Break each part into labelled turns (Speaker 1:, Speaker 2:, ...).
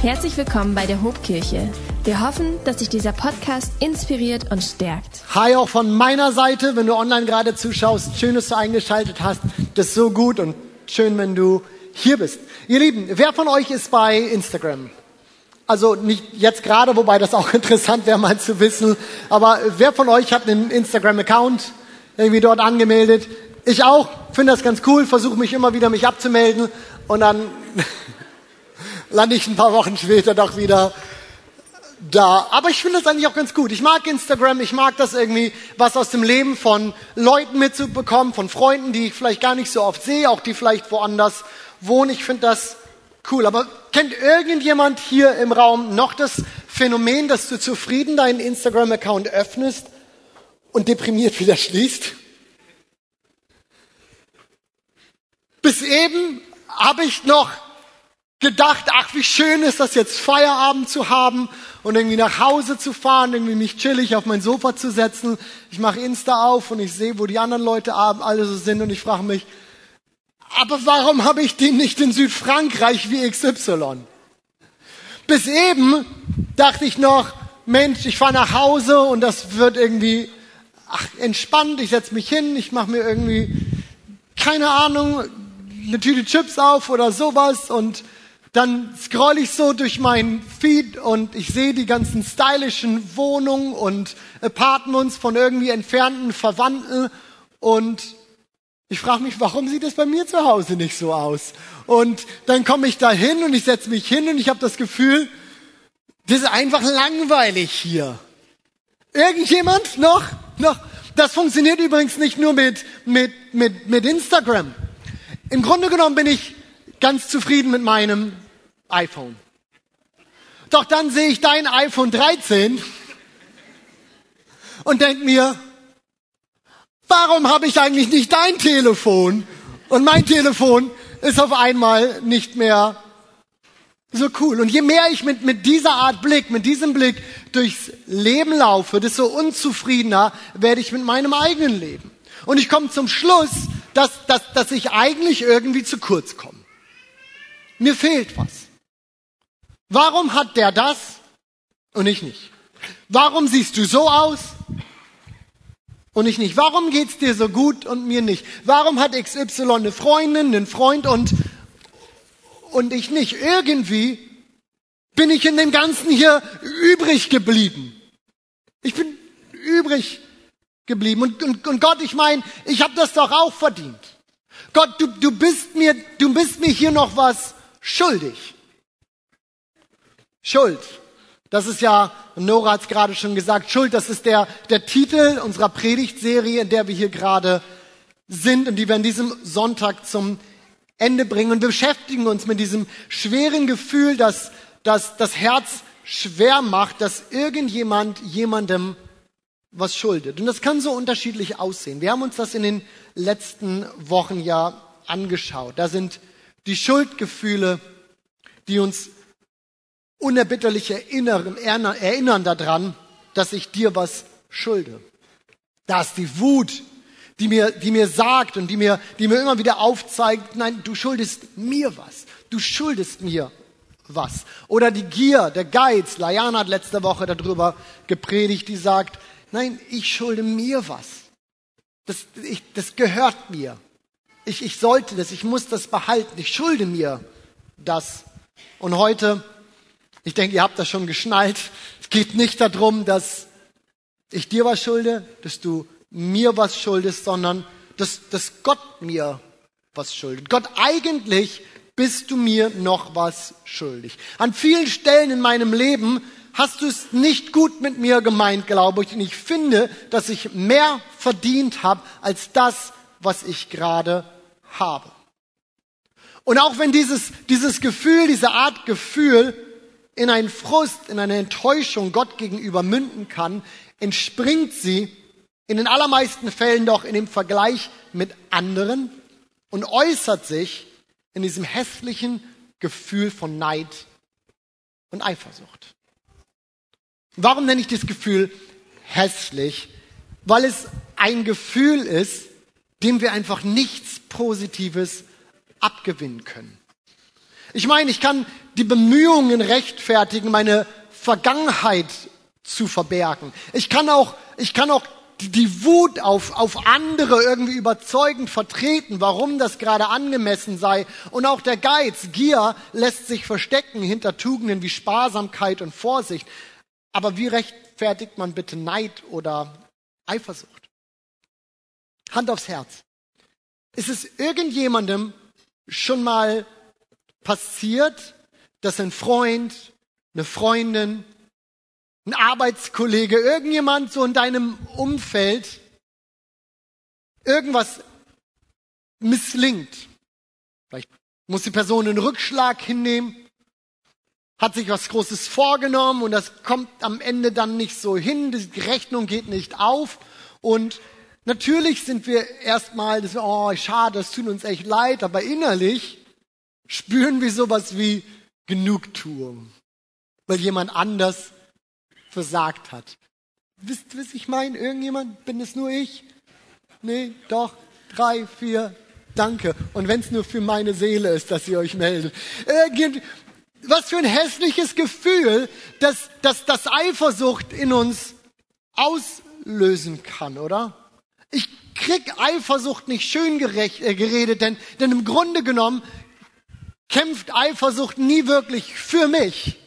Speaker 1: Herzlich willkommen bei der Hobkirche. Wir hoffen, dass dich dieser Podcast inspiriert und stärkt.
Speaker 2: Hi auch von meiner Seite, wenn du online gerade zuschaust. Schön, dass du eingeschaltet hast. Das ist so gut und schön, wenn du hier bist. Ihr Lieben, wer von euch ist bei Instagram? Also nicht jetzt gerade, wobei das auch interessant wäre mal zu wissen. Aber wer von euch hat einen Instagram-Account irgendwie dort angemeldet? Ich auch, finde das ganz cool, versuche mich immer wieder mich abzumelden und dann lande ich ein paar Wochen später doch wieder da. Aber ich finde das eigentlich auch ganz gut. Ich mag Instagram, ich mag das irgendwie, was aus dem Leben von Leuten mitzubekommen, von Freunden, die ich vielleicht gar nicht so oft sehe, auch die vielleicht woanders wohnen. Ich finde das cool. Aber kennt irgendjemand hier im Raum noch das Phänomen, dass du zufrieden deinen Instagram-Account öffnest und deprimiert wieder schließt? Bis eben habe ich noch gedacht, ach, wie schön ist das jetzt, Feierabend zu haben und irgendwie nach Hause zu fahren, irgendwie mich chillig auf mein Sofa zu setzen. Ich mache Insta auf und ich sehe, wo die anderen Leute alle so sind und ich frage mich, aber warum habe ich den nicht in Südfrankreich wie XY? Bis eben dachte ich noch, Mensch, ich fahre nach Hause und das wird irgendwie ach, entspannt, ich setze mich hin, ich mache mir irgendwie, keine Ahnung, eine Tüte Chips auf oder sowas und dann scroll ich so durch meinen Feed und ich sehe die ganzen stylischen Wohnungen und Apartments von irgendwie entfernten Verwandten und ich frage mich, warum sieht es bei mir zu Hause nicht so aus? Und dann komme ich da hin und ich setze mich hin und ich habe das Gefühl, das ist einfach langweilig hier. Irgendjemand noch? Noch? Das funktioniert übrigens nicht nur mit, mit, mit, mit Instagram. Im Grunde genommen bin ich ganz zufrieden mit meinem iPhone. Doch dann sehe ich dein iPhone 13 und denke mir, warum habe ich eigentlich nicht dein Telefon? Und mein Telefon ist auf einmal nicht mehr so cool. Und je mehr ich mit, mit dieser Art Blick, mit diesem Blick durchs Leben laufe, desto unzufriedener werde ich mit meinem eigenen Leben. Und ich komme zum Schluss, dass, dass, dass ich eigentlich irgendwie zu kurz komme. Mir fehlt was. Warum hat der das und ich nicht? Warum siehst du so aus und ich nicht? Warum geht's dir so gut und mir nicht? Warum hat XY eine Freundin, einen Freund und, und ich nicht? Irgendwie bin ich in dem Ganzen hier übrig geblieben. Ich bin übrig geblieben. Und, und, und Gott, ich meine, ich habe das doch auch verdient. Gott, du, du, bist mir, du bist mir hier noch was schuldig. Schuld. Das ist ja, Nora hat es gerade schon gesagt, Schuld, das ist der, der Titel unserer Predigtserie, in der wir hier gerade sind und die wir an diesem Sonntag zum Ende bringen. Und wir beschäftigen uns mit diesem schweren Gefühl, dass, dass das Herz schwer macht, dass irgendjemand jemandem was schuldet. Und das kann so unterschiedlich aussehen. Wir haben uns das in den letzten Wochen ja angeschaut. Da sind die Schuldgefühle, die uns unerbitterlich erinnern, erinnern daran, dass ich dir was schulde. Da ist die Wut, die mir, die mir sagt und die mir, die mir immer wieder aufzeigt, nein, du schuldest mir was. Du schuldest mir was. Oder die Gier, der Geiz. Layana hat letzte Woche darüber gepredigt, die sagt, nein, ich schulde mir was. Das, ich, das gehört mir. Ich, ich sollte das, ich muss das behalten. Ich schulde mir das. Und heute ich denke, ihr habt das schon geschnallt. Es geht nicht darum, dass ich dir was schulde, dass du mir was schuldest, sondern dass, dass Gott mir was schuldet. Gott, eigentlich bist du mir noch was schuldig. An vielen Stellen in meinem Leben hast du es nicht gut mit mir gemeint, glaube ich. Und ich finde, dass ich mehr verdient habe als das, was ich gerade habe. Und auch wenn dieses, dieses Gefühl, diese Art Gefühl in einen Frust, in eine Enttäuschung Gott gegenüber münden kann, entspringt sie in den allermeisten Fällen doch in dem Vergleich mit anderen und äußert sich in diesem hässlichen Gefühl von Neid und Eifersucht. Warum nenne ich das Gefühl hässlich? Weil es ein Gefühl ist, dem wir einfach nichts Positives abgewinnen können. Ich meine, ich kann die Bemühungen rechtfertigen, meine Vergangenheit zu verbergen. Ich kann auch, ich kann auch die Wut auf, auf andere irgendwie überzeugend vertreten, warum das gerade angemessen sei. Und auch der Geiz, Gier, lässt sich verstecken hinter Tugenden wie Sparsamkeit und Vorsicht. Aber wie rechtfertigt man bitte Neid oder Eifersucht? Hand aufs Herz. Ist es irgendjemandem schon mal passiert, dass ein Freund, eine Freundin, ein Arbeitskollege, irgendjemand so in deinem Umfeld irgendwas misslingt. Vielleicht muss die Person einen Rückschlag hinnehmen, hat sich was Großes vorgenommen und das kommt am Ende dann nicht so hin, die Rechnung geht nicht auf und natürlich sind wir erstmal, oh, schade, das tut uns echt leid, aber innerlich spüren wir sowas wie Genugtuung, weil jemand anders versagt hat. Wisst was ich meine? Irgendjemand? Bin es nur ich? Nee, doch. Drei, vier, danke. Und wenn es nur für meine Seele ist, dass ihr euch meldet. Irgend, was für ein hässliches Gefühl, dass, dass das Eifersucht in uns auslösen kann, oder? Ich krieg Eifersucht nicht schön gerecht, äh, geredet, denn, denn im Grunde genommen kämpft Eifersucht nie wirklich für mich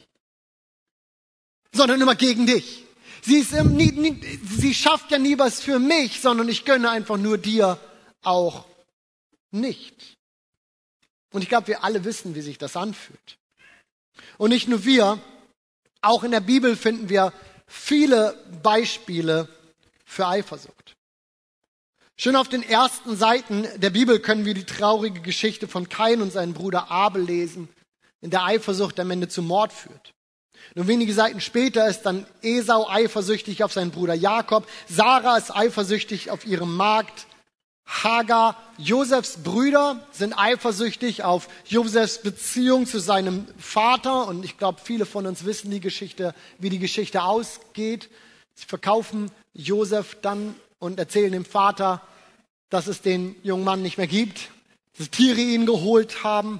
Speaker 2: sondern immer gegen dich. Sie, ist nie, nie, sie schafft ja nie was für mich, sondern ich gönne einfach nur dir auch nicht. Und ich glaube, wir alle wissen, wie sich das anfühlt. Und nicht nur wir, auch in der Bibel finden wir viele Beispiele für Eifersucht. Schon auf den ersten Seiten der Bibel können wir die traurige Geschichte von Kain und seinem Bruder Abel lesen, in der Eifersucht am Ende zum Mord führt. Nur wenige Seiten später ist dann Esau eifersüchtig auf seinen Bruder Jakob, Sarah ist eifersüchtig auf ihrem Markt, Hagar, Josefs Brüder sind eifersüchtig auf Josefs Beziehung zu seinem Vater und ich glaube, viele von uns wissen die Geschichte, wie die Geschichte ausgeht. Sie verkaufen Josef dann und erzählen dem Vater, dass es den jungen Mann nicht mehr gibt, dass Tiere ihn geholt haben.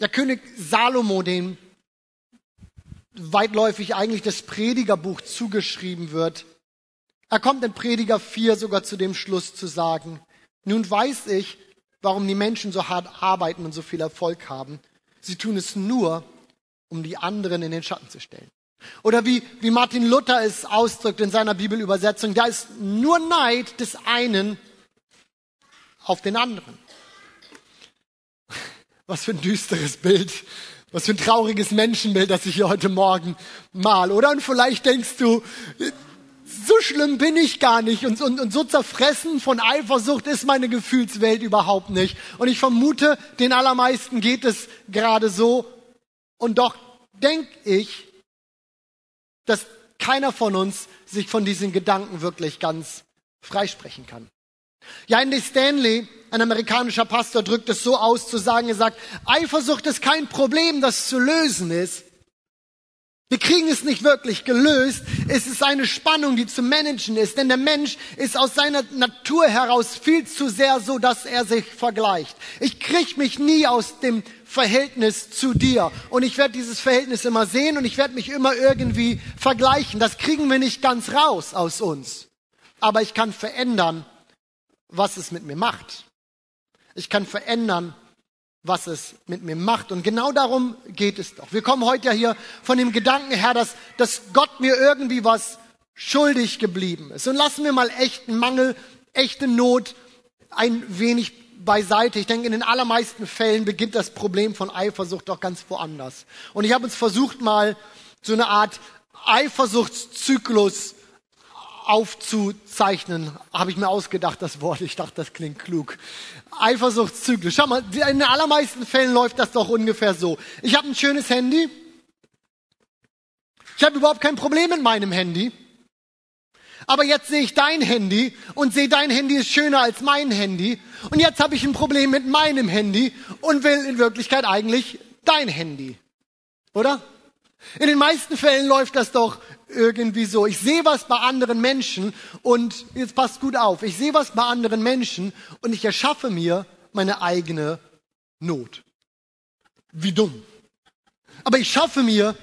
Speaker 2: Der König Salomo, dem weitläufig eigentlich das Predigerbuch zugeschrieben wird, er kommt in Prediger 4 sogar zu dem Schluss zu sagen, nun weiß ich, warum die Menschen so hart arbeiten und so viel Erfolg haben. Sie tun es nur, um die anderen in den Schatten zu stellen. Oder wie, wie Martin Luther es ausdrückt in seiner Bibelübersetzung, da ist nur Neid des einen auf den anderen. Was für ein düsteres Bild. Was für ein trauriges Menschenbild, das ich hier heute Morgen mal, oder? Und vielleicht denkst du, so schlimm bin ich gar nicht und, und, und so zerfressen von Eifersucht ist meine Gefühlswelt überhaupt nicht. Und ich vermute, den allermeisten geht es gerade so. Und doch denke ich, dass keiner von uns sich von diesen Gedanken wirklich ganz freisprechen kann. Ja, Andy Stanley, ein amerikanischer Pastor, drückt es so aus zu sagen, er sagt, Eifersucht ist kein Problem, das zu lösen ist. Wir kriegen es nicht wirklich gelöst. Es ist eine Spannung, die zu managen ist. Denn der Mensch ist aus seiner Natur heraus viel zu sehr so, dass er sich vergleicht. Ich krieg mich nie aus dem Verhältnis zu dir. Und ich werde dieses Verhältnis immer sehen und ich werde mich immer irgendwie vergleichen. Das kriegen wir nicht ganz raus aus uns. Aber ich kann verändern, was es mit mir macht. Ich kann verändern, was es mit mir macht. Und genau darum geht es doch. Wir kommen heute ja hier von dem Gedanken her, dass, dass Gott mir irgendwie was schuldig geblieben ist. Und lassen wir mal echten Mangel, echte Not ein wenig beiseite. Ich denke, in den allermeisten Fällen beginnt das Problem von Eifersucht doch ganz woanders. Und ich habe uns versucht, mal so eine Art Eifersuchtszyklus aufzuzeichnen, habe ich mir ausgedacht, das Wort. Ich dachte, das klingt klug. Eifersuchtszyklus. Schau mal, in den allermeisten Fällen läuft das doch ungefähr so. Ich habe ein schönes Handy. Ich habe überhaupt kein Problem mit meinem Handy. Aber jetzt sehe ich dein Handy und sehe, dein Handy ist schöner als mein Handy. Und jetzt habe ich ein Problem mit meinem Handy und will in Wirklichkeit eigentlich dein Handy. Oder? In den meisten Fällen läuft das doch irgendwie so. Ich sehe was bei anderen Menschen und jetzt passt gut auf. Ich sehe was bei anderen Menschen und ich erschaffe mir meine eigene Not. wie dumm. Aber ich schaffe mir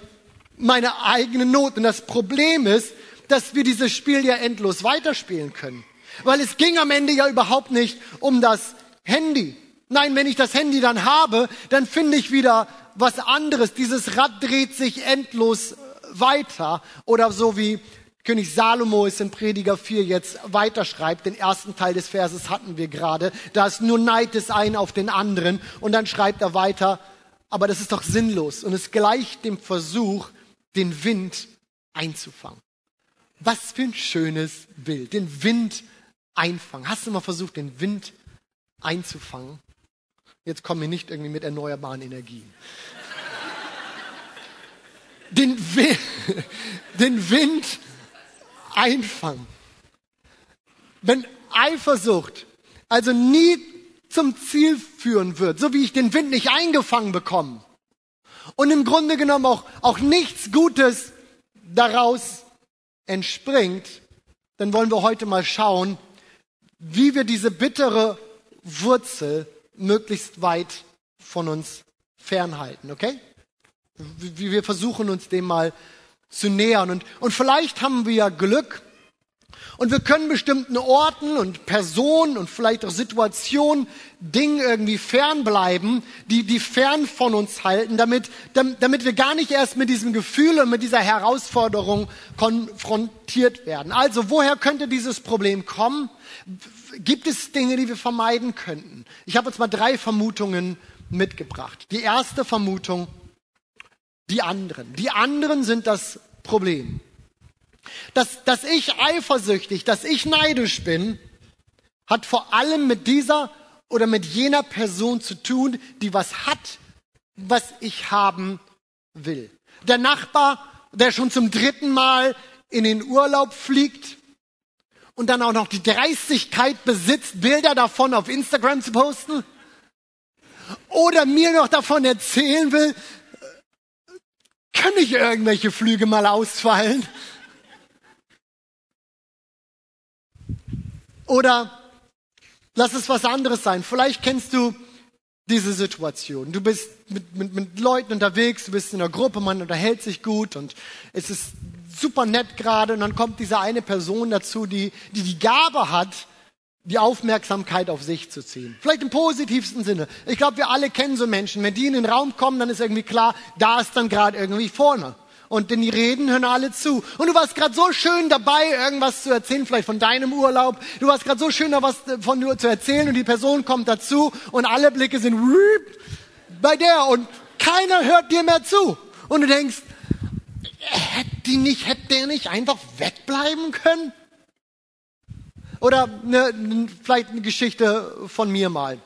Speaker 2: meine eigene Not. Und das Problem ist, dass wir dieses Spiel ja endlos weiterspielen können. Weil es ging am Ende ja überhaupt nicht um das Handy. Nein, wenn ich das Handy dann habe, dann finde ich wieder was anderes. Dieses Rad dreht sich endlos weiter. Oder so wie König Salomo es in Prediger 4 jetzt weiterschreibt. Den ersten Teil des Verses hatten wir gerade. Da ist nur Neid des einen auf den anderen. Und dann schreibt er weiter, aber das ist doch sinnlos. Und es gleicht dem Versuch, den Wind einzufangen. Was für ein schönes Bild. Den Wind einfangen. Hast du mal versucht, den Wind einzufangen? Jetzt kommen wir nicht irgendwie mit erneuerbaren Energien. Den, Wind, den Wind einfangen. Wenn Eifersucht also nie zum Ziel führen wird, so wie ich den Wind nicht eingefangen bekomme und im Grunde genommen auch, auch nichts Gutes daraus entspringt, dann wollen wir heute mal schauen, wie wir diese bittere Wurzel möglichst weit von uns fernhalten, okay? Wie wir versuchen uns dem mal zu nähern. Und, und vielleicht haben wir ja Glück und wir können bestimmten Orten und Personen und vielleicht auch Situationen, Dingen irgendwie fernbleiben, die, die fern von uns halten, damit, damit wir gar nicht erst mit diesem Gefühl und mit dieser Herausforderung konfrontiert werden. Also woher könnte dieses Problem kommen? Gibt es Dinge, die wir vermeiden könnten? Ich habe uns mal drei Vermutungen mitgebracht. Die erste Vermutung, die anderen. Die anderen sind das Problem. Dass, dass ich eifersüchtig, dass ich neidisch bin, hat vor allem mit dieser oder mit jener Person zu tun, die was hat, was ich haben will. Der Nachbar, der schon zum dritten Mal in den Urlaub fliegt und dann auch noch die Dreistigkeit besitzt, Bilder davon auf Instagram zu posten. Oder mir noch davon erzählen will, können nicht irgendwelche Flüge mal ausfallen? Oder lass es was anderes sein. Vielleicht kennst du diese Situation. Du bist mit, mit, mit Leuten unterwegs, du bist in einer Gruppe, man unterhält sich gut und es ist super nett gerade und dann kommt diese eine Person dazu, die die, die Gabe hat, die Aufmerksamkeit auf sich zu ziehen. Vielleicht im positivsten Sinne. Ich glaube, wir alle kennen so Menschen. Wenn die in den Raum kommen, dann ist irgendwie klar, da ist dann gerade irgendwie vorne. Und denn die Reden hören alle zu. Und du warst gerade so schön dabei, irgendwas zu erzählen, vielleicht von deinem Urlaub. Du warst gerade so schön, da was von dir zu erzählen und die Person kommt dazu und alle Blicke sind bei der und keiner hört dir mehr zu. Und du denkst, hätte die nicht, hätte der nicht einfach wegbleiben können? Oder eine, vielleicht eine Geschichte von mir mal.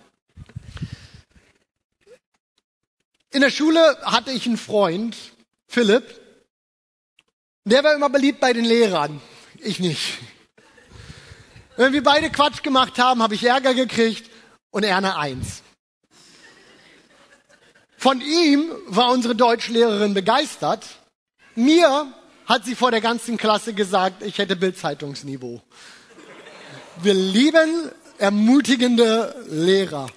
Speaker 2: In der Schule hatte ich einen Freund, Philipp. Der war immer beliebt bei den Lehrern. Ich nicht. Wenn wir beide Quatsch gemacht haben, habe ich Ärger gekriegt und er eine Eins. Von ihm war unsere Deutschlehrerin begeistert. Mir hat sie vor der ganzen Klasse gesagt, ich hätte Bildzeitungsniveau. Wir lieben ermutigende Lehrer.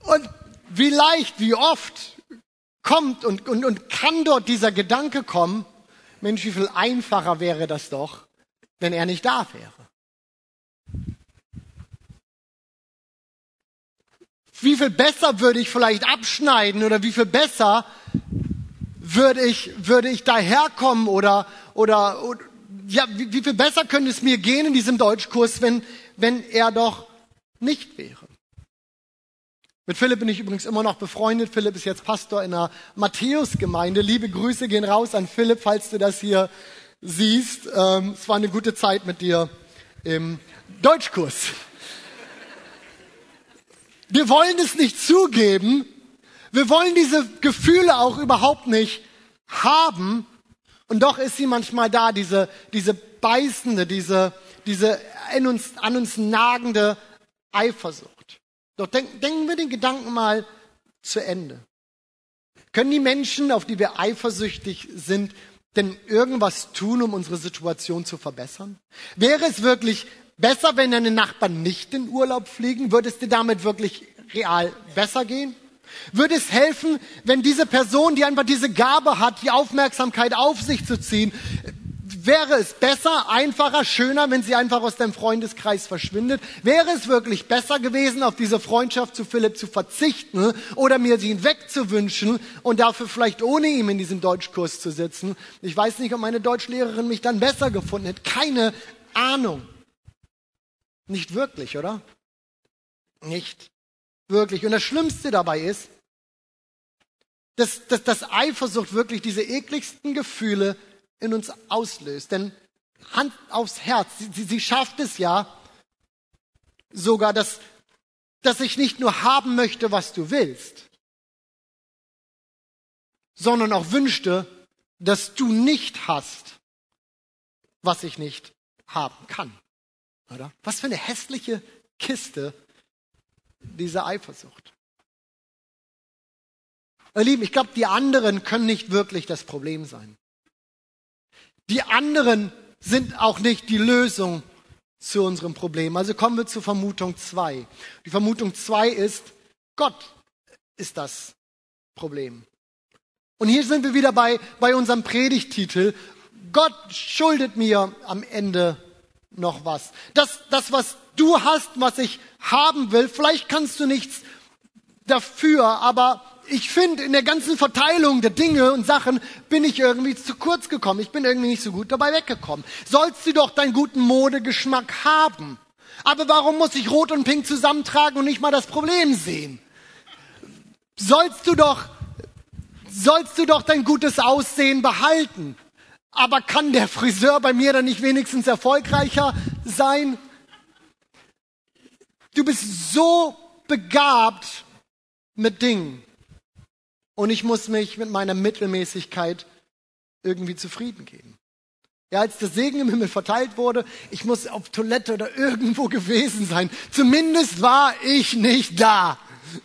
Speaker 2: Und wie leicht, wie oft kommt und, und, und kann dort dieser Gedanke kommen, Mensch, wie viel einfacher wäre das doch, wenn er nicht da wäre. Wie viel besser würde ich vielleicht abschneiden oder wie viel besser würde ich, würde ich daherkommen oder, oder, oder ja, wie, wie viel besser könnte es mir gehen in diesem Deutschkurs, wenn, wenn er doch nicht wäre. Mit Philipp bin ich übrigens immer noch befreundet. Philipp ist jetzt Pastor in einer Matthäusgemeinde. Liebe Grüße gehen raus an Philipp, falls du das hier siehst. Ähm, es war eine gute Zeit mit dir im Deutschkurs. Wir wollen es nicht zugeben. Wir wollen diese Gefühle auch überhaupt nicht haben. Und doch ist sie manchmal da, diese, diese beißende, diese, diese in uns, an uns nagende Eifersucht. Doch denk, denken wir den Gedanken mal zu Ende. Können die Menschen, auf die wir eifersüchtig sind, denn irgendwas tun, um unsere Situation zu verbessern? Wäre es wirklich besser, wenn deine Nachbarn nicht in Urlaub fliegen? Würde es dir damit wirklich real besser gehen? Würde es helfen, wenn diese Person, die einfach diese Gabe hat, die Aufmerksamkeit auf sich zu ziehen, wäre es besser, einfacher, schöner, wenn sie einfach aus deinem Freundeskreis verschwindet? Wäre es wirklich besser gewesen, auf diese Freundschaft zu Philipp zu verzichten oder mir sie wegzuwünschen und dafür vielleicht ohne ihm in diesem Deutschkurs zu sitzen? Ich weiß nicht, ob meine Deutschlehrerin mich dann besser gefunden hätte. Keine Ahnung. Nicht wirklich, oder? Nicht wirklich. Und das Schlimmste dabei ist, dass, dass, dass Eifersucht wirklich diese ekligsten Gefühle in uns auslöst. Denn Hand aufs Herz, sie, sie schafft es ja sogar, dass, dass ich nicht nur haben möchte, was du willst, sondern auch wünschte, dass du nicht hast, was ich nicht haben kann. Oder? Was für eine hässliche Kiste diese Eifersucht. Ihr Lieben, ich glaube, die anderen können nicht wirklich das Problem sein. Die anderen sind auch nicht die Lösung zu unserem Problem. Also kommen wir zur Vermutung zwei. Die Vermutung zwei ist, Gott ist das Problem. Und hier sind wir wieder bei, bei unserem Predigtitel. Gott schuldet mir am Ende noch was. Das, das, was du hast, was ich haben will, vielleicht kannst du nichts dafür, aber ich finde, in der ganzen Verteilung der Dinge und Sachen bin ich irgendwie zu kurz gekommen. Ich bin irgendwie nicht so gut dabei weggekommen. Sollst du doch deinen guten Modegeschmack haben. Aber warum muss ich Rot und Pink zusammentragen und nicht mal das Problem sehen? Sollst du doch, sollst du doch dein gutes Aussehen behalten. Aber kann der Friseur bei mir dann nicht wenigstens erfolgreicher sein? Du bist so begabt mit Dingen. Und ich muss mich mit meiner Mittelmäßigkeit irgendwie zufrieden geben. Ja, als der Segen im Himmel verteilt wurde, ich muss auf Toilette oder irgendwo gewesen sein. Zumindest war ich nicht da.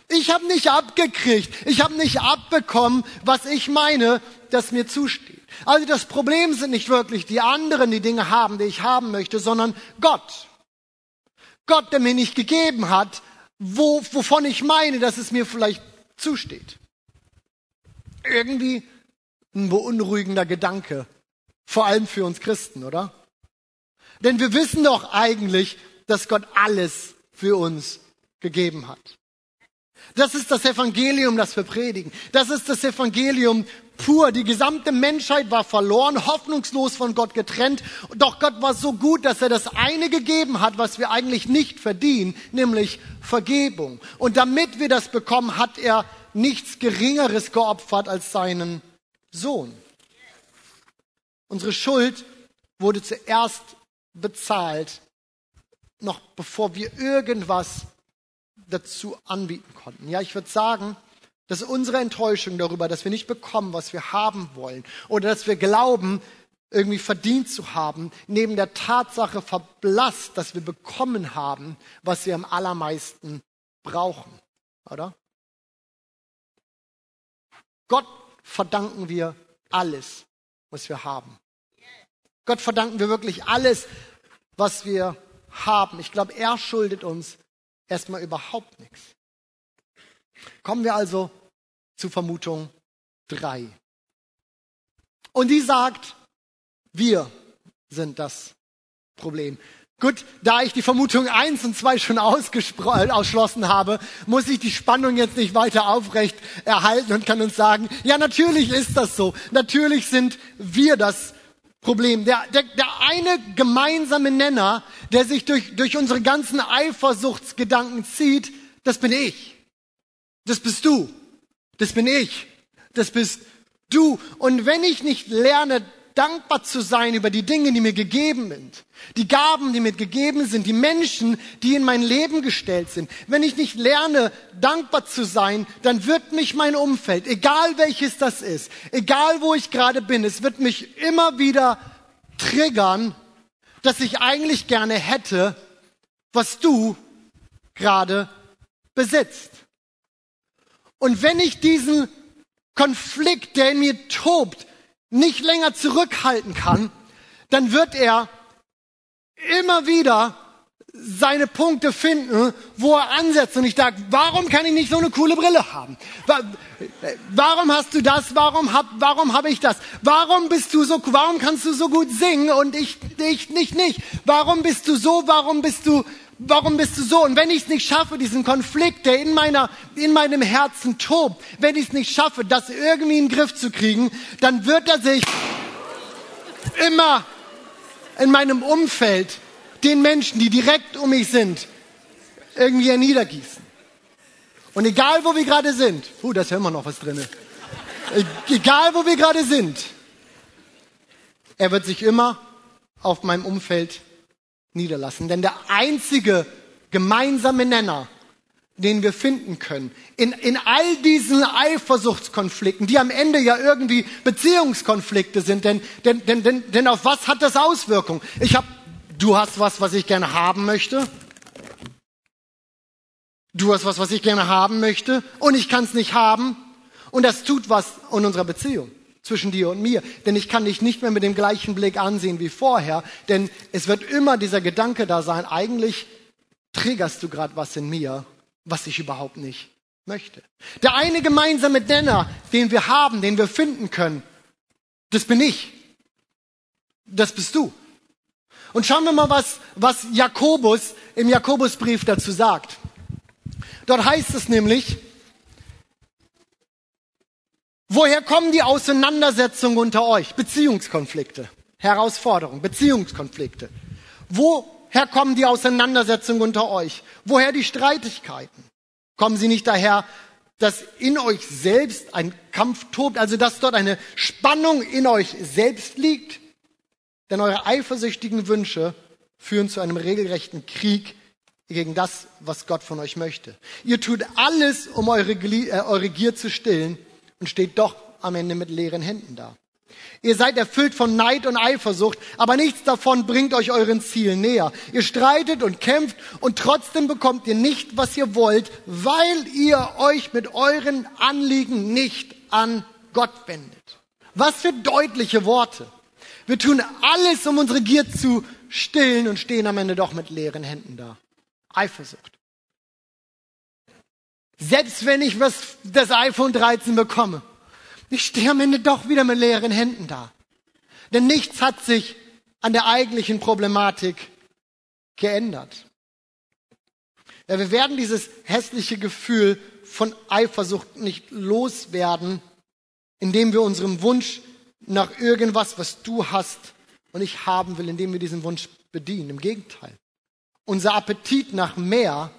Speaker 2: Ich habe nicht abgekriegt. Ich habe nicht abbekommen, was ich meine, das mir zusteht. Also das Problem sind nicht wirklich die anderen, die Dinge haben, die ich haben möchte, sondern Gott. Gott, der mir nicht gegeben hat, wo, wovon ich meine, dass es mir vielleicht zusteht. Irgendwie ein beunruhigender Gedanke. Vor allem für uns Christen, oder? Denn wir wissen doch eigentlich, dass Gott alles für uns gegeben hat. Das ist das Evangelium, das wir predigen. Das ist das Evangelium pur. Die gesamte Menschheit war verloren, hoffnungslos von Gott getrennt. Doch Gott war so gut, dass er das eine gegeben hat, was wir eigentlich nicht verdienen, nämlich Vergebung. Und damit wir das bekommen, hat er nichts Geringeres geopfert als seinen Sohn. Unsere Schuld wurde zuerst bezahlt, noch bevor wir irgendwas dazu anbieten konnten. Ja, ich würde sagen, dass unsere Enttäuschung darüber, dass wir nicht bekommen, was wir haben wollen, oder dass wir glauben, irgendwie verdient zu haben, neben der Tatsache verblasst, dass wir bekommen haben, was wir am allermeisten brauchen. Oder? Gott verdanken wir alles, was wir haben. Gott verdanken wir wirklich alles, was wir haben. Ich glaube, er schuldet uns erstmal überhaupt nichts. Kommen wir also zu Vermutung drei. Und die sagt, wir sind das Problem. Gut, da ich die Vermutung eins und zwei schon ausgeschlossen habe, muss ich die Spannung jetzt nicht weiter aufrecht erhalten und kann uns sagen, ja, natürlich ist das so. Natürlich sind wir das Problem. Der, der, der eine gemeinsame Nenner, der sich durch, durch unsere ganzen Eifersuchtsgedanken zieht, das bin ich. Das bist du. Das bin ich. Das bist du. Und wenn ich nicht lerne, dankbar zu sein über die Dinge, die mir gegeben sind, die Gaben, die mir gegeben sind, die Menschen, die in mein Leben gestellt sind. Wenn ich nicht lerne, dankbar zu sein, dann wird mich mein Umfeld, egal welches das ist, egal wo ich gerade bin, es wird mich immer wieder triggern, dass ich eigentlich gerne hätte, was du gerade besitzt. Und wenn ich diesen Konflikt, der in mir tobt, nicht länger zurückhalten kann, dann wird er immer wieder seine Punkte finden, wo er ansetzt. Und ich sage, warum kann ich nicht so eine coole Brille haben? Warum hast du das? Warum hab, warum habe ich das? Warum bist du so, warum kannst du so gut singen und ich, ich nicht, nicht? Warum bist du so? Warum bist du, warum bist du so? Und wenn ich es nicht schaffe, diesen Konflikt, der in meiner, in meinem Herzen tobt, wenn ich es nicht schaffe, das irgendwie in den Griff zu kriegen, dann wird er sich immer in meinem Umfeld den Menschen, die direkt um mich sind, irgendwie niedergießen. Und egal, wo wir gerade sind, uh, da ist ja immer noch was drin. Egal, wo wir gerade sind, er wird sich immer auf meinem Umfeld niederlassen. Denn der einzige gemeinsame Nenner, den wir finden können, in, in all diesen Eifersuchtskonflikten, die am Ende ja irgendwie Beziehungskonflikte sind, denn, denn, denn, denn, denn auf was hat das Auswirkungen? Ich habe Du hast was, was ich gerne haben möchte. Du hast was, was ich gerne haben möchte und ich kann es nicht haben. Und das tut was in unserer Beziehung zwischen dir und mir. Denn ich kann dich nicht mehr mit dem gleichen Blick ansehen wie vorher. Denn es wird immer dieser Gedanke da sein, eigentlich triggerst du gerade was in mir, was ich überhaupt nicht möchte. Der eine gemeinsame Nenner, den wir haben, den wir finden können, das bin ich. Das bist du. Und schauen wir mal, was, was Jakobus im Jakobusbrief dazu sagt. Dort heißt es nämlich, woher kommen die Auseinandersetzungen unter euch? Beziehungskonflikte, Herausforderungen, Beziehungskonflikte. Woher kommen die Auseinandersetzungen unter euch? Woher die Streitigkeiten? Kommen sie nicht daher, dass in euch selbst ein Kampf tobt, also dass dort eine Spannung in euch selbst liegt? Denn eure eifersüchtigen Wünsche führen zu einem regelrechten Krieg gegen das, was Gott von euch möchte. Ihr tut alles, um eure, äh, Gier zu stillen und steht doch am Ende mit leeren Händen da. Ihr seid erfüllt von Neid und Eifersucht, aber nichts davon bringt euch euren Zielen näher. Ihr streitet und kämpft und trotzdem bekommt ihr nicht, was ihr wollt, weil ihr euch mit euren Anliegen nicht an Gott wendet. Was für deutliche Worte. Wir tun alles, um unsere Gier zu stillen und stehen am Ende doch mit leeren Händen da. Eifersucht. Selbst wenn ich was, das iPhone 13 bekomme, ich stehe am Ende doch wieder mit leeren Händen da. Denn nichts hat sich an der eigentlichen Problematik geändert. Ja, wir werden dieses hässliche Gefühl von Eifersucht nicht loswerden, indem wir unserem Wunsch nach irgendwas, was du hast und ich haben will, indem wir diesen Wunsch bedienen. Im Gegenteil. Unser Appetit nach mehr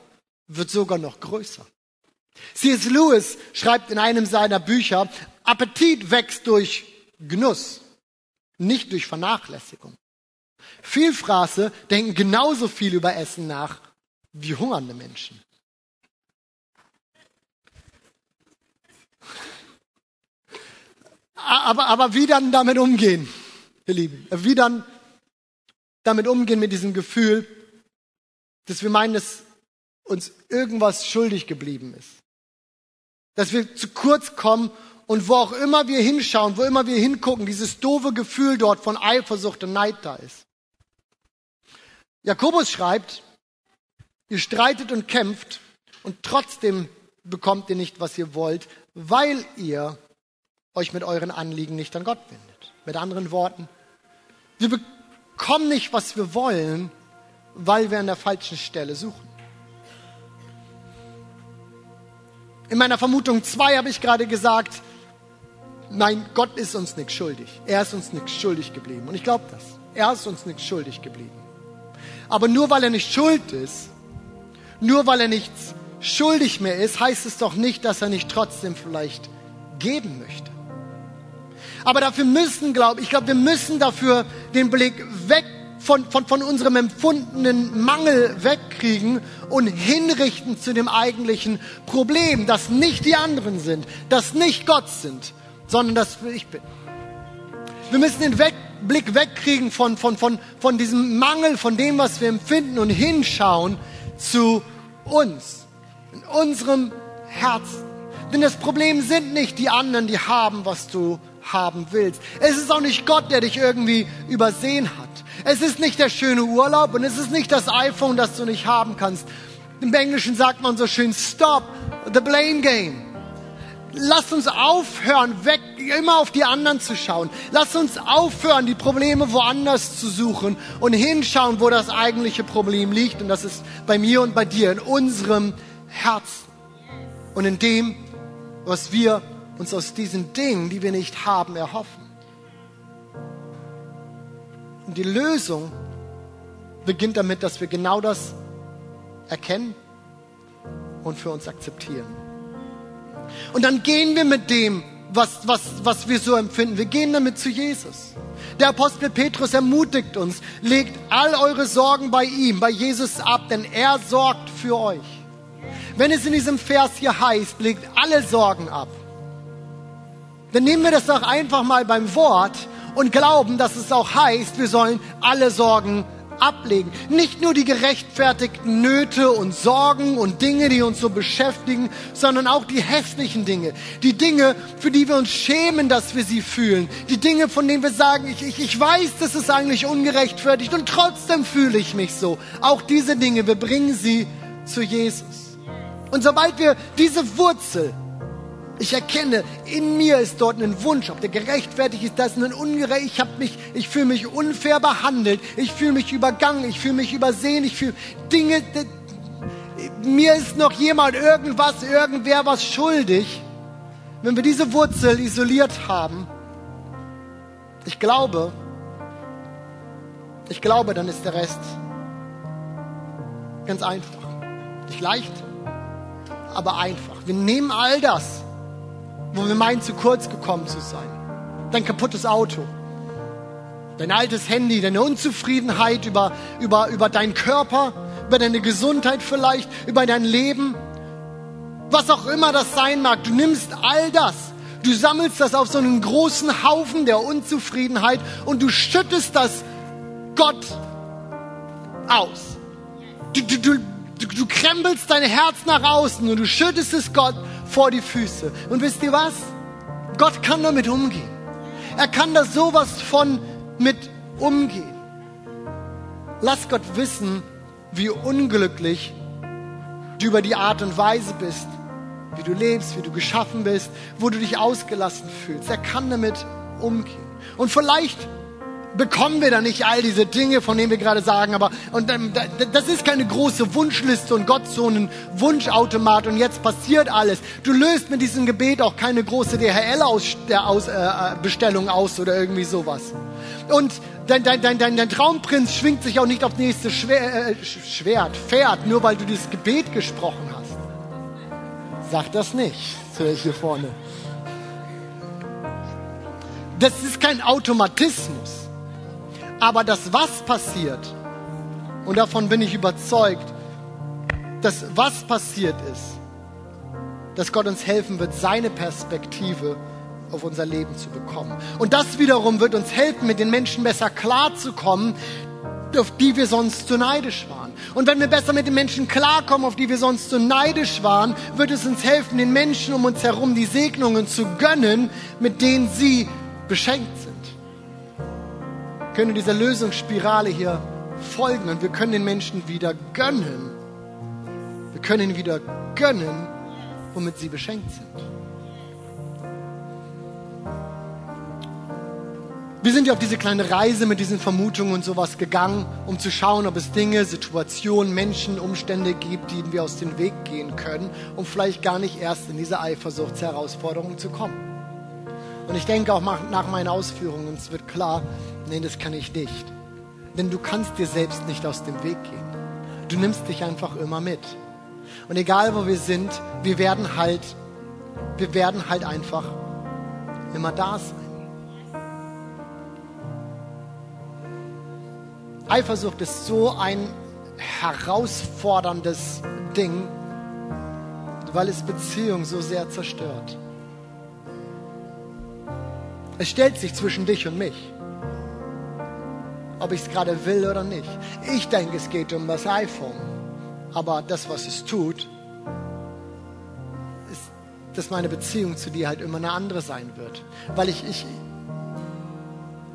Speaker 2: wird sogar noch größer. C.S. Lewis schreibt in einem seiner Bücher, Appetit wächst durch Genuss, nicht durch Vernachlässigung. Vielfraße denken genauso viel über Essen nach wie hungernde Menschen. Aber, aber wie dann damit umgehen, ihr Lieben? Wie dann damit umgehen mit diesem Gefühl, dass wir meinen, dass uns irgendwas schuldig geblieben ist. Dass wir zu kurz kommen und wo auch immer wir hinschauen, wo immer wir hingucken, dieses doofe Gefühl dort von Eifersucht und Neid da ist. Jakobus schreibt, ihr streitet und kämpft und trotzdem bekommt ihr nicht, was ihr wollt, weil ihr euch mit euren Anliegen nicht an Gott wendet. Mit anderen Worten, wir bekommen nicht, was wir wollen, weil wir an der falschen Stelle suchen. In meiner Vermutung 2 habe ich gerade gesagt, nein, Gott ist uns nichts schuldig. Er ist uns nichts schuldig geblieben. Und ich glaube das. Er ist uns nichts schuldig geblieben. Aber nur weil er nicht schuld ist, nur weil er nichts schuldig mehr ist, heißt es doch nicht, dass er nicht trotzdem vielleicht geben möchte. Aber dafür müssen, glaube ich, glaube, wir müssen dafür den Blick weg von, von, von unserem empfundenen Mangel wegkriegen und hinrichten zu dem eigentlichen Problem, dass nicht die anderen sind, dass nicht Gott sind, sondern dass ich bin. Wir müssen den weg, Blick wegkriegen von, von, von, von diesem Mangel, von dem, was wir empfinden und hinschauen zu uns, in unserem Herzen. Denn das Problem sind nicht die anderen, die haben, was du haben willst. Es ist auch nicht Gott, der dich irgendwie übersehen hat. Es ist nicht der schöne Urlaub und es ist nicht das iPhone, das du nicht haben kannst. Im Englischen sagt man so schön, stop the blame game. Lass uns aufhören, weg, immer auf die anderen zu schauen. Lass uns aufhören, die Probleme woanders zu suchen und hinschauen, wo das eigentliche Problem liegt. Und das ist bei mir und bei dir, in unserem Herzen. Und in dem, was wir uns aus diesen Dingen, die wir nicht haben, erhoffen. Und die Lösung beginnt damit, dass wir genau das erkennen und für uns akzeptieren. Und dann gehen wir mit dem, was, was, was wir so empfinden. Wir gehen damit zu Jesus. Der Apostel Petrus ermutigt uns, legt all eure Sorgen bei ihm, bei Jesus ab, denn er sorgt für euch. Wenn es in diesem Vers hier heißt, legt alle Sorgen ab, dann nehmen wir das doch einfach mal beim Wort und glauben, dass es auch heißt, wir sollen alle Sorgen ablegen. Nicht nur die gerechtfertigten Nöte und Sorgen und Dinge, die uns so beschäftigen, sondern auch die hässlichen Dinge. Die Dinge, für die wir uns schämen, dass wir sie fühlen. Die Dinge, von denen wir sagen, ich, ich, ich weiß, das ist eigentlich ungerechtfertigt und trotzdem fühle ich mich so. Auch diese Dinge, wir bringen sie zu Jesus. Und sobald wir diese Wurzel ich erkenne, in mir ist dort ein Wunsch, ob der gerechtfertigt ist, das ist ein ungerecht. Ich habe mich, ich fühle mich unfair behandelt. Ich fühle mich übergangen. Ich fühle mich übersehen. Ich fühle Dinge. Mir ist noch jemand irgendwas, irgendwer was schuldig. Wenn wir diese Wurzel isoliert haben, ich glaube, ich glaube, dann ist der Rest ganz einfach. Nicht leicht, aber einfach. Wir nehmen all das wo wir meinen, zu kurz gekommen zu sein. Dein kaputtes Auto, dein altes Handy, deine Unzufriedenheit über, über, über deinen Körper, über deine Gesundheit vielleicht, über dein Leben, was auch immer das sein mag. Du nimmst all das, du sammelst das auf so einen großen Haufen der Unzufriedenheit. Und du schüttest das Gott aus. Du, du, du, du krempelst dein Herz nach außen. Und du schüttest es Gott vor die Füße. Und wisst ihr was? Gott kann damit umgehen. Er kann da sowas von mit umgehen. Lass Gott wissen, wie unglücklich du über die Art und Weise bist, wie du lebst, wie du geschaffen bist, wo du dich ausgelassen fühlst. Er kann damit umgehen. Und vielleicht bekommen wir da nicht all diese Dinge, von denen wir gerade sagen, aber und ähm, das ist keine große Wunschliste und Gott so einen Wunschautomat und jetzt passiert alles. Du löst mit diesem Gebet auch keine große DHL-Bestellung aus, äh, aus oder irgendwie sowas. Und dein, dein, dein, dein, dein Traumprinz schwingt sich auch nicht auf nächste Schwer, äh, Schwert, Pferd, nur weil du dieses Gebet gesprochen hast. Sag das nicht, hier vorne. Das ist kein Automatismus. Aber das, was passiert, und davon bin ich überzeugt, dass was passiert ist, dass Gott uns helfen wird, seine Perspektive auf unser Leben zu bekommen. Und das wiederum wird uns helfen, mit den Menschen besser klarzukommen, auf die wir sonst zu neidisch waren. Und wenn wir besser mit den Menschen klarkommen, auf die wir sonst zu neidisch waren, wird es uns helfen, den Menschen um uns herum die Segnungen zu gönnen, mit denen sie beschenkt sind können dieser Lösungsspirale hier folgen und wir können den Menschen wieder gönnen. Wir können ihnen wieder gönnen, womit sie beschenkt sind. Wir sind ja auf diese kleine Reise mit diesen Vermutungen und sowas gegangen, um zu schauen, ob es Dinge, Situationen, Menschen, Umstände gibt, die wir aus dem Weg gehen können, um vielleicht gar nicht erst in diese Eifersuchtsherausforderung zu kommen. Und ich denke auch nach meinen Ausführungen, es wird klar, nein, das kann ich nicht. Denn du kannst dir selbst nicht aus dem Weg gehen. Du nimmst dich einfach immer mit. Und egal wo wir sind, wir werden halt, wir werden halt einfach immer da sein. Eifersucht ist so ein herausforderndes Ding, weil es Beziehungen so sehr zerstört. Es stellt sich zwischen dich und mich. Ob ich es gerade will oder nicht. Ich denke, es geht um das iPhone. Aber das, was es tut, ist dass meine Beziehung zu dir halt immer eine andere sein wird. Weil ich, ich,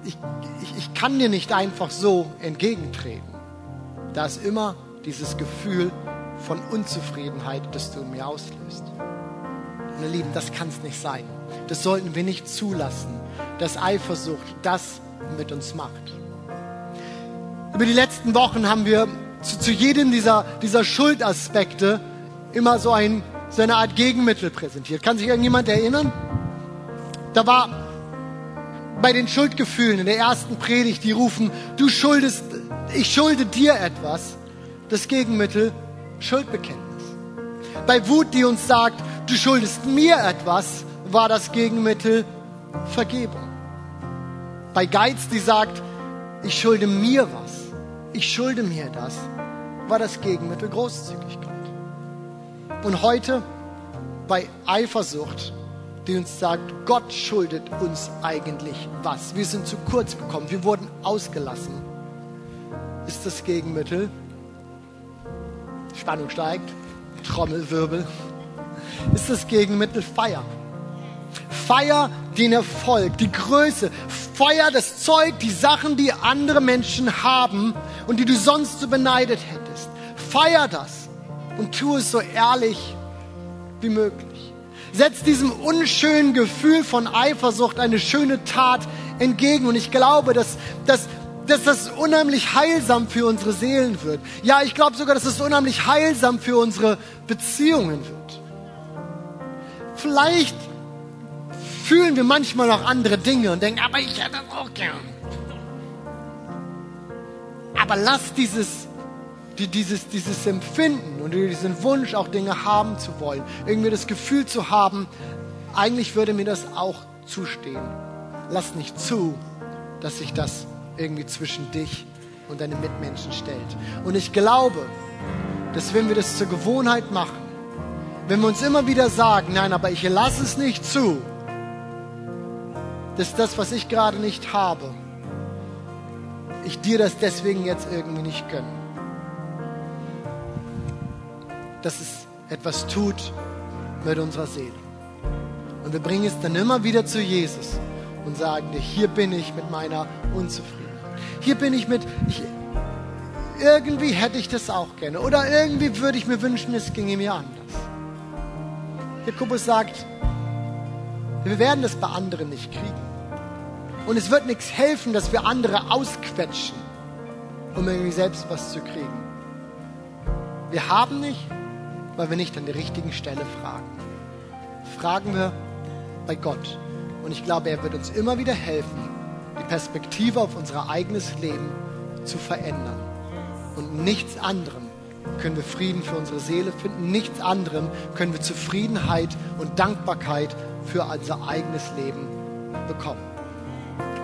Speaker 2: ich, ich, ich kann dir nicht einfach so entgegentreten. Da ist immer dieses Gefühl von Unzufriedenheit, das du in mir auslöst. Meine Lieben, das kann es nicht sein. Das sollten wir nicht zulassen, dass Eifersucht das mit uns macht. Über die letzten Wochen haben wir zu, zu jedem dieser, dieser Schuldaspekte immer so, ein, so eine Art Gegenmittel präsentiert. Kann sich irgendjemand erinnern? Da war bei den Schuldgefühlen in der ersten Predigt, die rufen, du schuldest, ich schulde dir etwas. Das Gegenmittel, Schuldbekenntnis. Bei Wut, die uns sagt, du schuldest mir etwas, war das Gegenmittel Vergebung. Bei Geiz, die sagt, ich schulde mir was, ich schulde mir das, war das Gegenmittel Großzügigkeit. Und heute bei Eifersucht, die uns sagt, Gott schuldet uns eigentlich was. Wir sind zu kurz gekommen, wir wurden ausgelassen, ist das Gegenmittel. Spannung steigt, Trommelwirbel, ist das Gegenmittel Feier. Feier den Erfolg, die Größe. Feier das Zeug, die Sachen, die andere Menschen haben und die du sonst so beneidet hättest. Feier das und tu es so ehrlich wie möglich. Setz diesem unschönen Gefühl von Eifersucht eine schöne Tat entgegen. Und ich glaube, dass, dass, dass das unheimlich heilsam für unsere Seelen wird. Ja, ich glaube sogar, dass es unheimlich heilsam für unsere Beziehungen wird. Vielleicht fühlen wir manchmal noch andere Dinge und denken, aber ich hätte das auch gern. Aber lass dieses, dieses, dieses Empfinden und diesen Wunsch, auch Dinge haben zu wollen, irgendwie das Gefühl zu haben, eigentlich würde mir das auch zustehen. Lass nicht zu, dass sich das irgendwie zwischen dich und deine Mitmenschen stellt. Und ich glaube, dass wenn wir das zur Gewohnheit machen, wenn wir uns immer wieder sagen, nein, aber ich lasse es nicht zu, dass das, was ich gerade nicht habe, ich dir das deswegen jetzt irgendwie nicht gönne. Dass es etwas tut mit unserer Seele. Und wir bringen es dann immer wieder zu Jesus und sagen dir, hier bin ich mit meiner Unzufriedenheit. Hier bin ich mit, ich, irgendwie hätte ich das auch gerne. Oder irgendwie würde ich mir wünschen, es ginge mir anders. Jakobus sagt, wir werden das bei anderen nicht kriegen. Und es wird nichts helfen, dass wir andere ausquetschen, um irgendwie selbst was zu kriegen. Wir haben nicht, weil wir nicht an der richtigen Stelle fragen. Fragen wir bei Gott. Und ich glaube, er wird uns immer wieder helfen, die Perspektive auf unser eigenes Leben zu verändern. Und nichts anderem können wir Frieden für unsere Seele finden. Nichts anderem können wir Zufriedenheit und Dankbarkeit für unser eigenes Leben bekommen.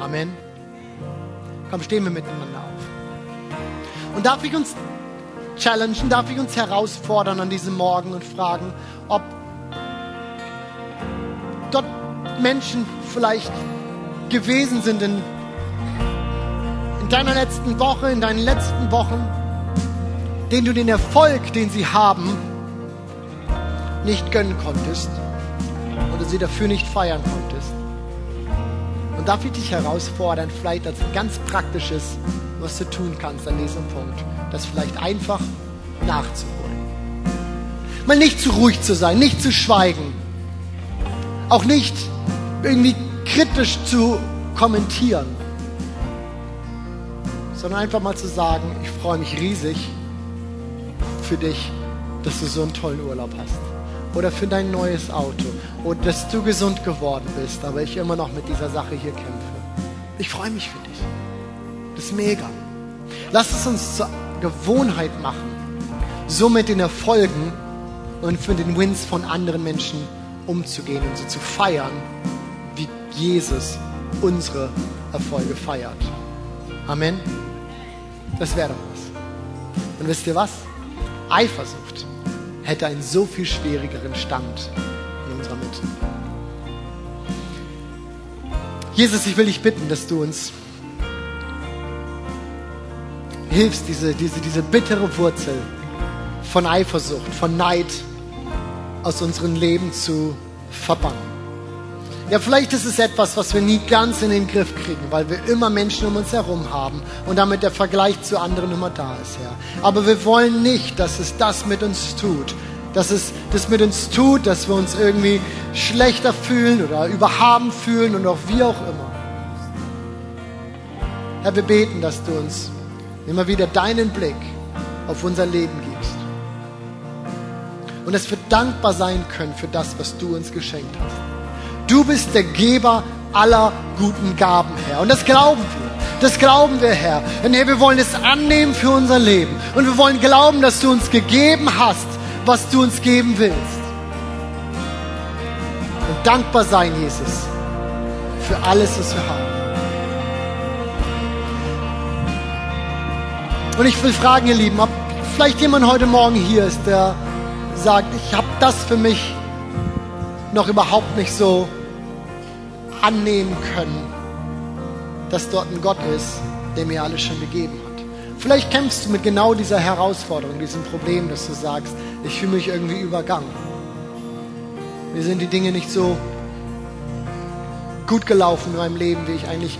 Speaker 2: Amen. Komm, stehen wir miteinander auf. Und darf ich uns challengen, darf ich uns herausfordern an diesem Morgen und fragen, ob dort Menschen vielleicht gewesen sind in, in deiner letzten Woche, in deinen letzten Wochen, denen du den Erfolg, den sie haben, nicht gönnen konntest oder sie dafür nicht feiern konntest. Und darf ich dich herausfordern, vielleicht als ganz praktisches, was du tun kannst an diesem Punkt, das vielleicht einfach nachzuholen. Mal nicht zu ruhig zu sein, nicht zu schweigen, auch nicht irgendwie kritisch zu kommentieren, sondern einfach mal zu sagen, ich freue mich riesig für dich, dass du so einen tollen Urlaub hast oder für dein neues Auto oder dass du gesund geworden bist, aber ich immer noch mit dieser Sache hier kämpfe. Ich freue mich für dich. Das ist mega. Lass es uns zur Gewohnheit machen, so mit den Erfolgen und für den Wins von anderen Menschen umzugehen und sie zu feiern, wie Jesus unsere Erfolge feiert. Amen. Das wäre doch was. Und wisst ihr was? Eifersucht hätte einen so viel schwierigeren Stand in unserer Mitte. Jesus, ich will dich bitten, dass du uns hilfst, diese, diese, diese bittere Wurzel von Eifersucht, von Neid aus unserem Leben zu verbannen. Ja, vielleicht ist es etwas, was wir nie ganz in den Griff kriegen, weil wir immer Menschen um uns herum haben und damit der Vergleich zu anderen immer da ist, Herr. Aber wir wollen nicht, dass es das mit uns tut, dass es das mit uns tut, dass wir uns irgendwie schlechter fühlen oder überhaben fühlen und auch wie auch immer. Herr, wir beten, dass du uns immer wieder deinen Blick auf unser Leben gibst. Und dass wir dankbar sein können für das, was du uns geschenkt hast. Du bist der Geber aller guten Gaben, Herr. Und das glauben wir. Das glauben wir, Herr. Und Herr, wir wollen es annehmen für unser Leben. Und wir wollen glauben, dass du uns gegeben hast, was du uns geben willst. Und dankbar sein, Jesus, für alles, was wir haben. Und ich will fragen, ihr Lieben, ob vielleicht jemand heute Morgen hier ist, der sagt, ich habe das für mich noch überhaupt nicht so annehmen können, dass dort ein Gott ist, der mir alles schon gegeben hat. Vielleicht kämpfst du mit genau dieser Herausforderung, diesem Problem, dass du sagst, ich fühle mich irgendwie übergangen. Mir sind die Dinge nicht so gut gelaufen in meinem Leben, wie ich eigentlich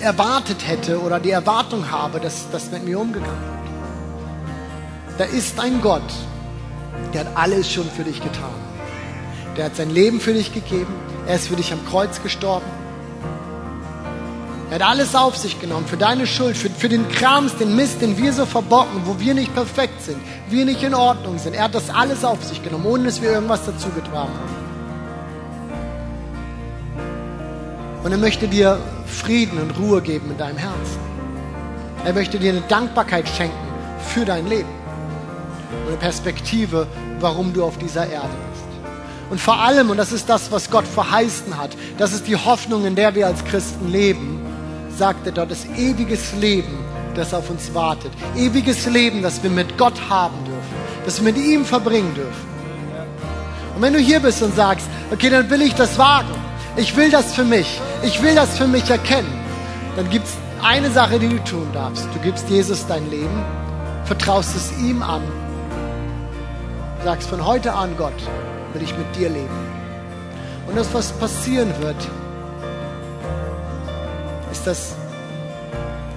Speaker 2: erwartet hätte oder die Erwartung habe, dass das mit mir umgegangen wird. Da ist ein Gott, der hat alles schon für dich getan. Der hat sein Leben für dich gegeben. Er ist für dich am Kreuz gestorben. Er hat alles auf sich genommen für deine Schuld, für, für den Krams, den Mist, den wir so verbocken, wo wir nicht perfekt sind, wir nicht in Ordnung sind. Er hat das alles auf sich genommen, ohne dass wir irgendwas dazu getragen haben. Und er möchte dir Frieden und Ruhe geben in deinem Herzen. Er möchte dir eine Dankbarkeit schenken für dein Leben. Und eine Perspektive, warum du auf dieser Erde bist. Und vor allem, und das ist das, was Gott verheißen hat, das ist die Hoffnung, in der wir als Christen leben, sagt er dort, das ewiges Leben, das auf uns wartet. Ewiges Leben, das wir mit Gott haben dürfen, das wir mit ihm verbringen dürfen. Und wenn du hier bist und sagst, okay, dann will ich das wagen, ich will das für mich, ich will das für mich erkennen, dann gibt es eine Sache, die du tun darfst. Du gibst Jesus dein Leben, vertraust es ihm an, sagst von heute an, Gott, will ich mit dir leben. Und das, was passieren wird, ist, dass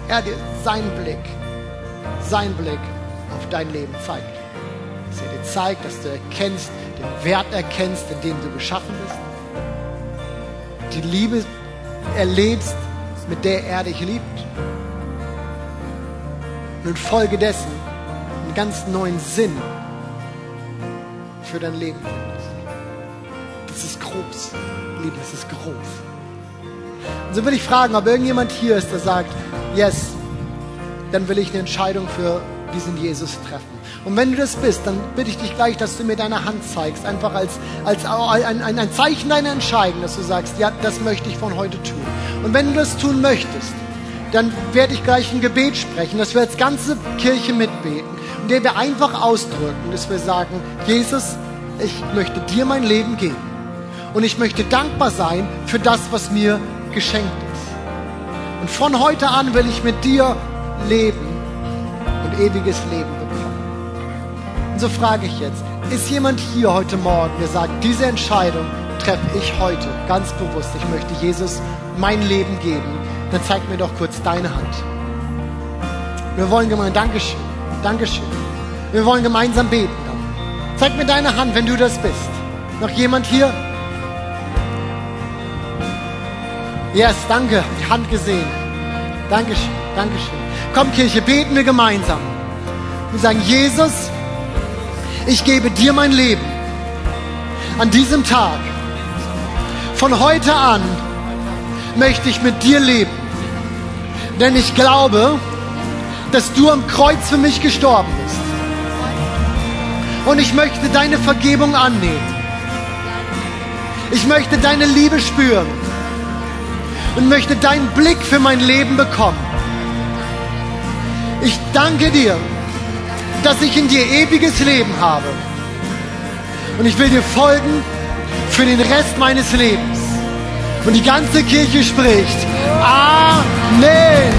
Speaker 2: er dir seinen Blick, seinen Blick auf dein Leben zeigt. Dass er dir zeigt, dass du erkennst, den Wert erkennst, in dem du geschaffen bist. Die Liebe erlebst, mit der er dich liebt. Und infolgedessen einen ganz neuen Sinn für dein Leben findest. Groß. Liebe, das ist groß. Und so will ich fragen, ob irgendjemand hier ist, der sagt, yes, dann will ich eine Entscheidung für diesen Jesus treffen. Und wenn du das bist, dann bitte ich dich gleich, dass du mir deine Hand zeigst, einfach als, als ein, ein, Zeichen deiner Entscheidung, dass du sagst, ja, das möchte ich von heute tun. Und wenn du das tun möchtest, dann werde ich gleich ein Gebet sprechen, dass wir als ganze Kirche mitbeten, in der wir einfach ausdrücken, dass wir sagen, Jesus, ich möchte dir mein Leben geben. Und ich möchte dankbar sein für das, was mir geschenkt ist. Und von heute an will ich mit dir leben und ewiges Leben bekommen. Und so frage ich jetzt, ist jemand hier heute Morgen, der sagt, diese Entscheidung treffe ich heute ganz bewusst. Ich möchte Jesus mein Leben geben. Dann zeig mir doch kurz deine Hand. Wir wollen gemeinsam, Dankeschön, Dankeschön. Wir wollen gemeinsam beten. Zeig mir deine Hand, wenn du das bist. Noch jemand hier? Yes, danke, die Hand gesehen. Dankeschön, Dankeschön. Komm, Kirche, beten wir gemeinsam. Wir sagen, Jesus, ich gebe dir mein Leben an diesem Tag. Von heute an möchte ich mit dir leben. Denn ich glaube, dass du am Kreuz für mich gestorben bist. Und ich möchte deine Vergebung annehmen. Ich möchte deine Liebe spüren. Und möchte deinen Blick für mein Leben bekommen. Ich danke dir, dass ich in dir ewiges Leben habe. Und ich will dir folgen für den Rest meines Lebens. Und die ganze Kirche spricht. Amen.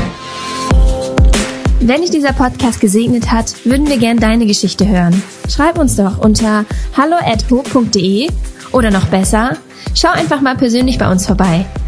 Speaker 1: Wenn dich dieser Podcast gesegnet hat, würden wir gern deine Geschichte hören. Schreib uns doch unter hallo@ho.de oder noch besser Schau einfach mal persönlich bei uns vorbei.